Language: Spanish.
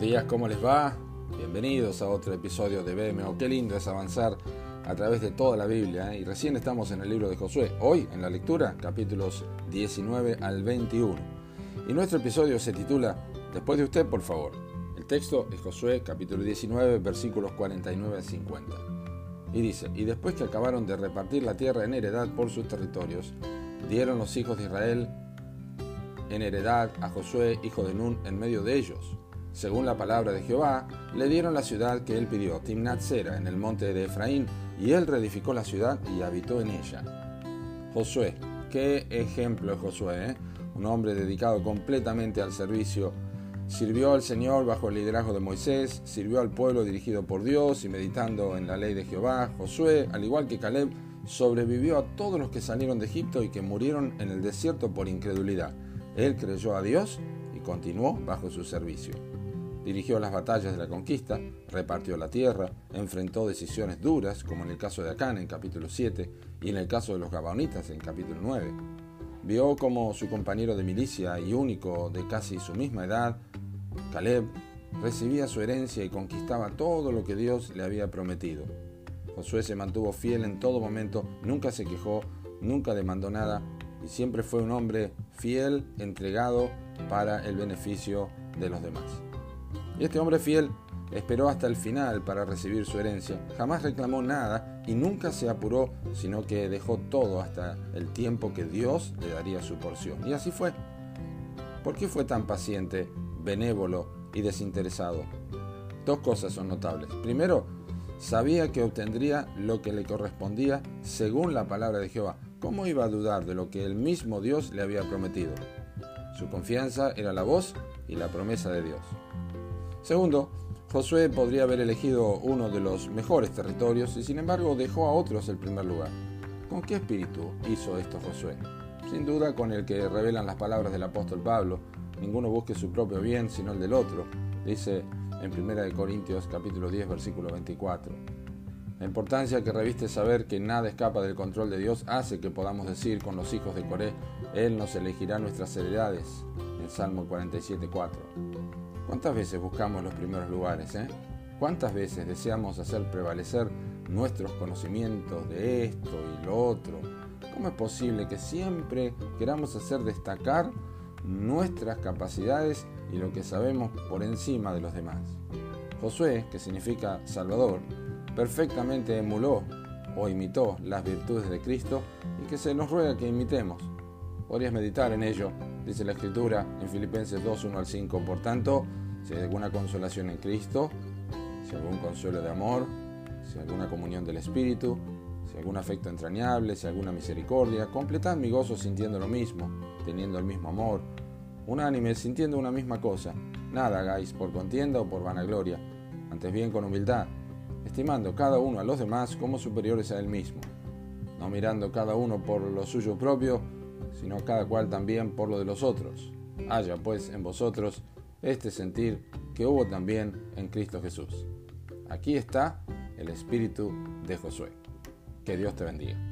Buenos días, ¿cómo les va? Bienvenidos a otro episodio de BMO. Qué lindo es avanzar a través de toda la Biblia. ¿eh? Y recién estamos en el libro de Josué. Hoy, en la lectura, capítulos 19 al 21. Y nuestro episodio se titula Después de usted, por favor. El texto es Josué, capítulo 19, versículos 49 al 50. Y dice, y después que acabaron de repartir la tierra en heredad por sus territorios, dieron los hijos de Israel en heredad a Josué, hijo de Nun, en medio de ellos. Según la palabra de Jehová, le dieron la ciudad que él pidió, Timnat Sera, en el monte de Efraín, y él reedificó la ciudad y habitó en ella. Josué, qué ejemplo es Josué, ¿eh? un hombre dedicado completamente al servicio. Sirvió al Señor bajo el liderazgo de Moisés, sirvió al pueblo dirigido por Dios y meditando en la ley de Jehová. Josué, al igual que Caleb, sobrevivió a todos los que salieron de Egipto y que murieron en el desierto por incredulidad. Él creyó a Dios y continuó bajo su servicio. Dirigió las batallas de la conquista, repartió la tierra, enfrentó decisiones duras, como en el caso de Acán en capítulo 7 y en el caso de los Gabaonitas en capítulo 9. Vio como su compañero de milicia y único de casi su misma edad, Caleb, recibía su herencia y conquistaba todo lo que Dios le había prometido. Josué se mantuvo fiel en todo momento, nunca se quejó, nunca demandó nada y siempre fue un hombre fiel, entregado para el beneficio de los demás. Y este hombre fiel esperó hasta el final para recibir su herencia, jamás reclamó nada y nunca se apuró, sino que dejó todo hasta el tiempo que Dios le daría su porción. Y así fue. ¿Por qué fue tan paciente, benévolo y desinteresado? Dos cosas son notables. Primero, sabía que obtendría lo que le correspondía según la palabra de Jehová. ¿Cómo iba a dudar de lo que el mismo Dios le había prometido? Su confianza era la voz y la promesa de Dios. Segundo, Josué podría haber elegido uno de los mejores territorios y sin embargo dejó a otros el primer lugar. ¿Con qué espíritu hizo esto Josué? Sin duda con el que revelan las palabras del apóstol Pablo, ninguno busque su propio bien sino el del otro, dice en 1 Corintios capítulo 10 versículo 24. La importancia que reviste saber que nada escapa del control de Dios hace que podamos decir con los hijos de Coré, Él nos elegirá nuestras heredades. El Salmo 47.4. ¿Cuántas veces buscamos los primeros lugares? Eh? ¿Cuántas veces deseamos hacer prevalecer nuestros conocimientos de esto y lo otro? ¿Cómo es posible que siempre queramos hacer destacar nuestras capacidades y lo que sabemos por encima de los demás? Josué, que significa Salvador, perfectamente emuló o imitó las virtudes de Cristo y que se nos ruega que imitemos. Podrías meditar en ello, dice la Escritura en Filipenses 2, 1 al 5. Por tanto, si hay alguna consolación en Cristo, si algún consuelo de amor, si alguna comunión del Espíritu, si algún afecto entrañable, si alguna misericordia, completad mi gozo sintiendo lo mismo, teniendo el mismo amor, unánime, sintiendo una misma cosa. Nada hagáis por contienda o por vanagloria, antes bien con humildad estimando cada uno a los demás como superiores a él mismo, no mirando cada uno por lo suyo propio, sino cada cual también por lo de los otros. Haya pues en vosotros este sentir que hubo también en Cristo Jesús. Aquí está el espíritu de Josué. Que Dios te bendiga.